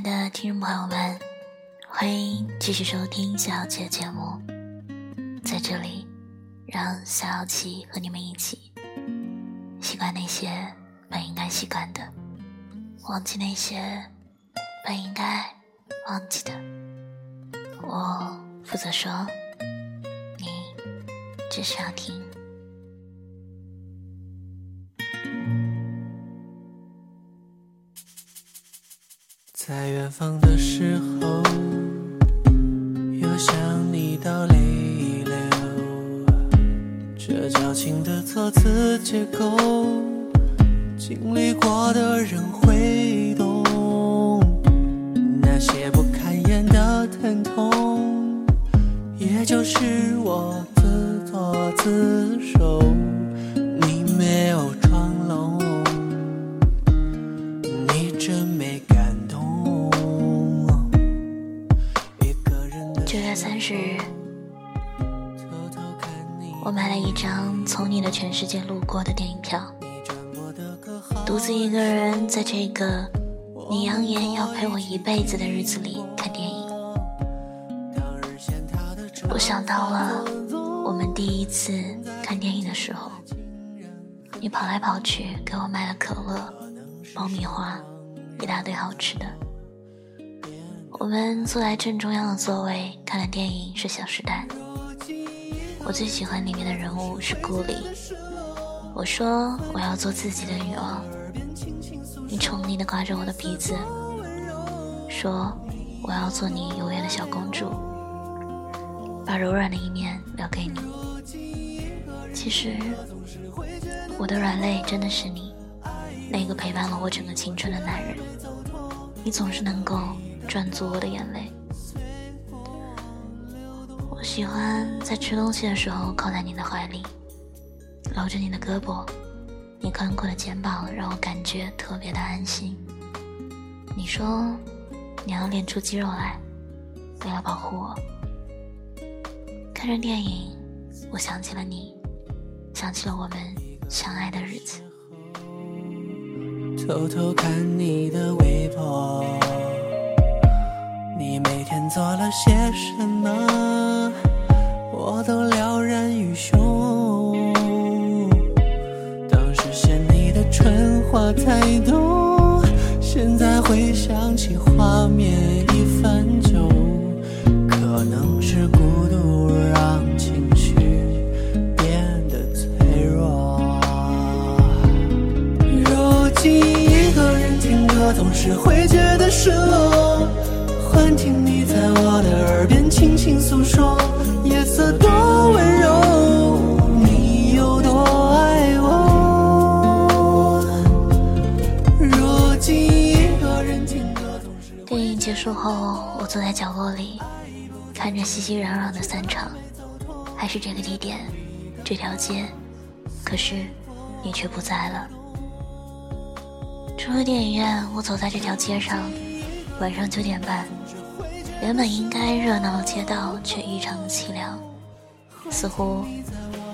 爱的听众朋友们，欢迎继续收听小小七的节目。在这里，让小小七和你们一起习惯那些本应该习惯的，忘记那些本应该忘记的。我负责说，你只需要听。在远方的时候，又想你到泪流。这矫情的措辞结构，经历过的人会懂。那些不堪言的疼痛，也就是我自作自你扬言要陪我一辈子的日子里看电影。我想到了我们第一次看电影的时候，你跑来跑去给我买了可乐、爆米花，一大堆好吃的。我们坐在正中央的座位，看的电影是《小时代》。我最喜欢里面的人物是顾里。我说我要做自己的女王，你宠溺地刮着我的鼻子，说我要做你永远的小公主。把柔软的一面留给你。其实，我的软肋真的是你，那个陪伴了我整个青春的男人。你总是能够赚足我的眼泪。我喜欢在吃东西的时候靠在你的怀里，搂着你的胳膊，你宽阔的肩膀让我感觉特别的安心。你说你要练出肌肉来，为了保护我。看着电影，我想起了你，想起了我们相爱的日子。偷偷看你的微博，你每天做了些什么，我都了然于胸。你的蠢话太多，现在回想起画面已泛旧，可能是孤独让情绪变得脆弱。如今一个人听歌，总是会觉得失落。幻听你在我的耳边轻轻诉说，夜色多温柔，结束后，我坐在角落里，看着熙熙攘攘的散场，还是这个地点，这条街，可是你却不在了。出了电影院，我走在这条街上，晚上九点半，原本应该热闹的街道却异常的凄凉，似乎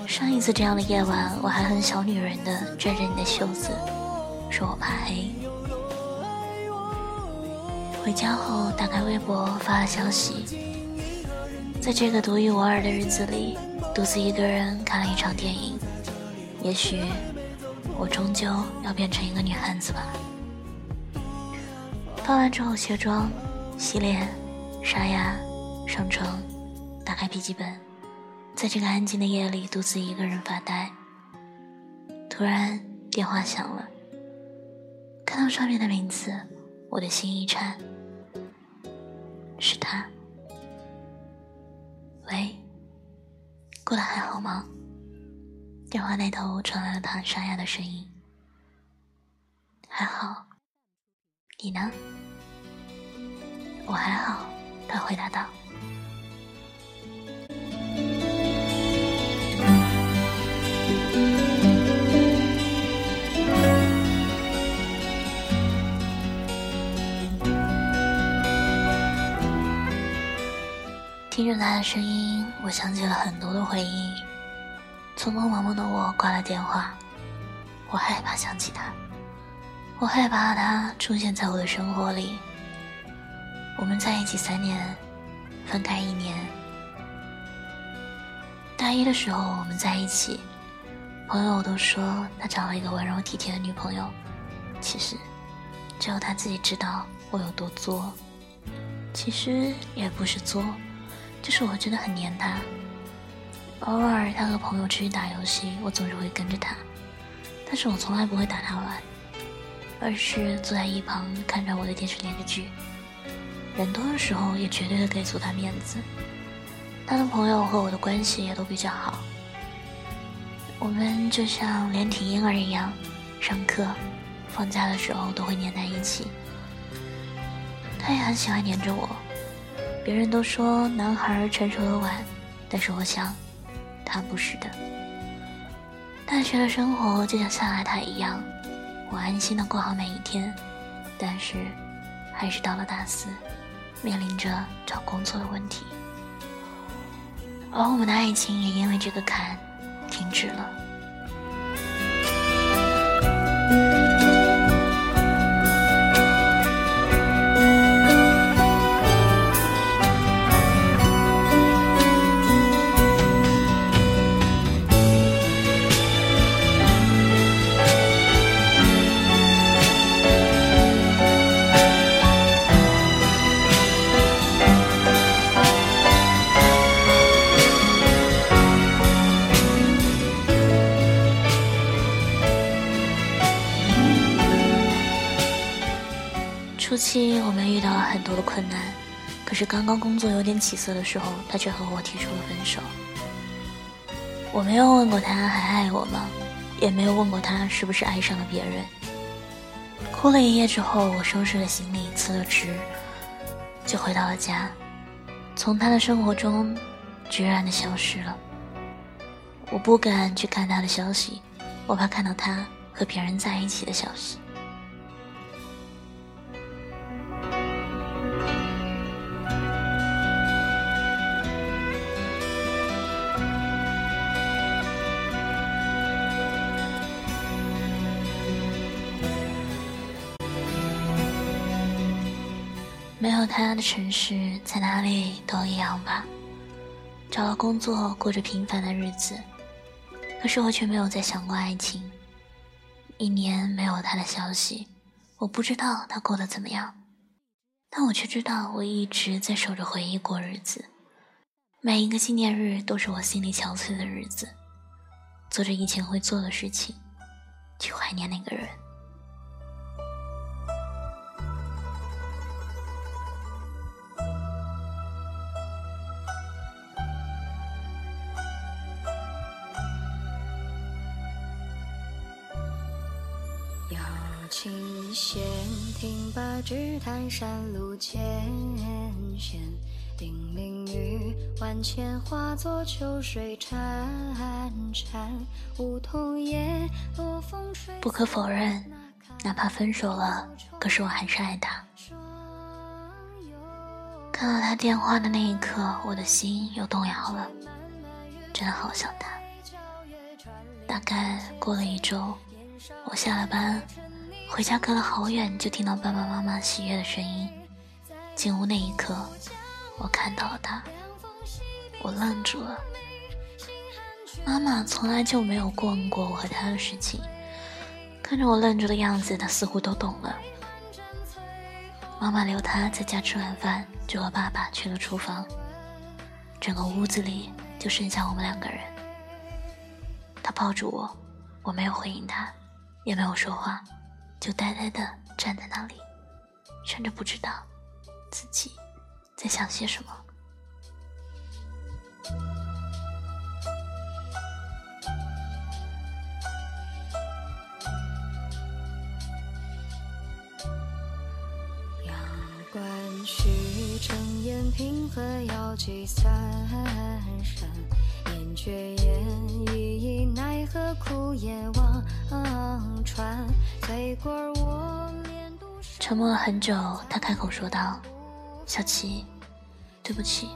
上一次这样的夜晚，我还很小女人的拽着你的袖子，说我怕黑。回家后打开微博发了消息，在这个独一无二的日子里，独自一个人看了一场电影。也许我终究要变成一个女汉子吧。发完之后卸妆、洗脸、刷牙、上床，打开笔记本，在这个安静的夜里独自一个人发呆。突然电话响了，看到上面的名字，我的心一颤。是他。喂，过得还好吗？电话那头传来了他沙哑的声音。还好，你呢？我还好，他回答道。听着他的声音，我想起了很多的回忆。匆匆忙忙的我挂了电话，我害怕想起他，我害怕他出现在我的生活里，我们在一起三年，分开一年。大一的时候我们在一起，朋友都说他找了一个温柔体贴的女朋友，其实只有他自己知道我有多作。其实也不是作，就是我真的很黏他。偶尔他和朋友出去打游戏，我总是会跟着他，但是我从来不会打他玩，而是坐在一旁看着我的电视连续剧。人多的时候，也绝对的给足他面子。他的朋友和我的关系也都比较好，我们就像连体婴儿一样，上课、放假的时候都会黏在一起。他也很喜欢黏着我。别人都说男孩成熟的晚，但是我想，他不是的。大学的生活就像像爱他一样，我安心的过好每一天，但是，还是到了大四。面临着找工作的问题，而我们的爱情也因为这个坎停止了。初期我们遇到了很多的困难，可是刚刚工作有点起色的时候，他却和我提出了分手。我没有问过他还爱我吗，也没有问过他是不是爱上了别人。哭了一夜之后，我收拾了行李，辞了职，就回到了家，从他的生活中决然的消失了。我不敢去看他的消息，我怕看到他和别人在一起的消息。没有他的城市，在哪里都一样吧。找了工作，过着平凡的日子，可是我却没有再想过爱情。一年没有他的消息，我不知道他过得怎么样，但我却知道我一直在守着回忆过日子。每一个纪念日都是我心里憔悴的日子，做着以前会做的事情，去怀念那个人。只叹山路艰险，叮咛于万千化作秋水潺潺，梧桐叶落风吹。不可否认，哪怕分手了，可是我还是爱他。看到他电话的那一刻，我的心又动摇了，真的好想他。大概过了一周，我下了班。回家隔了好远，就听到爸爸妈妈喜悦的声音。进屋那一刻，我看到了他，我愣住了。妈妈从来就没有过问过我和他的事情，看着我愣住的样子，他似乎都懂了。妈妈留他在家吃晚饭，就和爸爸去了厨房。整个屋子里就剩下我们两个人。他抱住我，我没有回应他，也没有说话。就呆呆的站在那里，甚至不知道自己在想些什么。阳关虚，睁眼平和遥寄三沉默了很久，他开口说道：“小琪，对不起。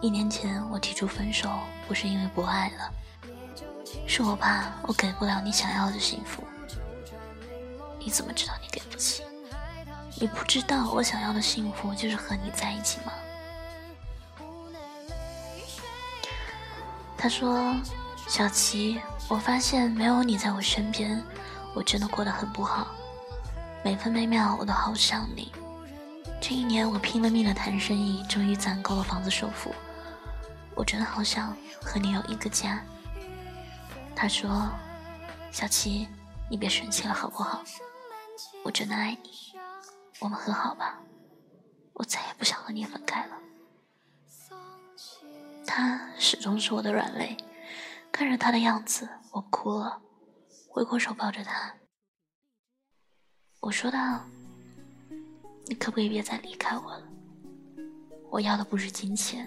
一年前我提出分手，不是因为不爱了，是我怕我给不了你想要的幸福。你怎么知道你给不起？你不知道我想要的幸福就是和你在一起吗？他说：“小琪，我发现没有你在我身边，我真的过得很不好，每分每秒我都好想你。这一年我拼了命的谈生意，终于攒够了房子首付，我真的好想和你有一个家。”他说：“小琪，你别生气了好不好？我真的爱你。”我们和好吧，我再也不想和你分开了。他始终是我的软肋，看着他的样子，我哭了，回过手抱着他。我说道：“你可不可以别再离开我了？我要的不是金钱，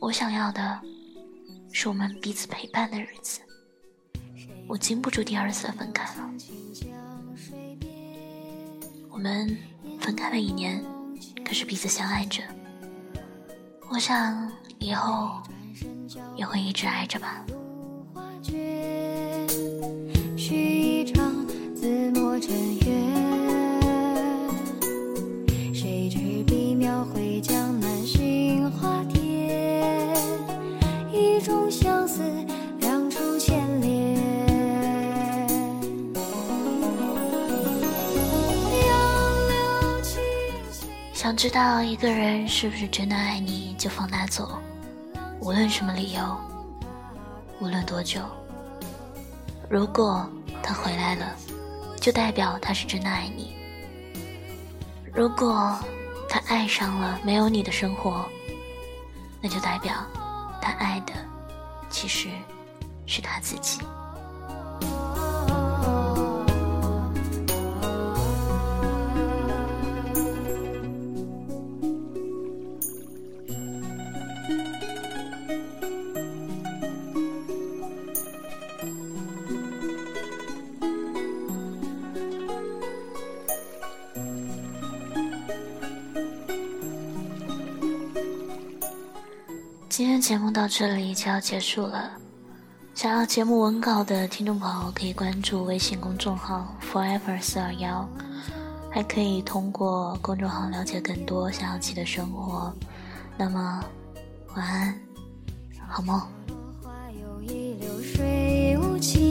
我想要的是我们彼此陪伴的日子。我经不住第二次的分开了。”我们分开了一年，可是彼此相爱着。我想以后也会一直爱着吧。知道一个人是不是真的爱你，就放他走，无论什么理由，无论多久。如果他回来了，就代表他是真的爱你；如果他爱上了没有你的生活，那就代表他爱的其实是他自己。今天节目到这里就要结束了。想要节目文稿的听众朋友可以关注微信公众号 forever 四二幺，还可以通过公众号了解更多小琪的生活。那么，晚安，好梦。花有一流水无情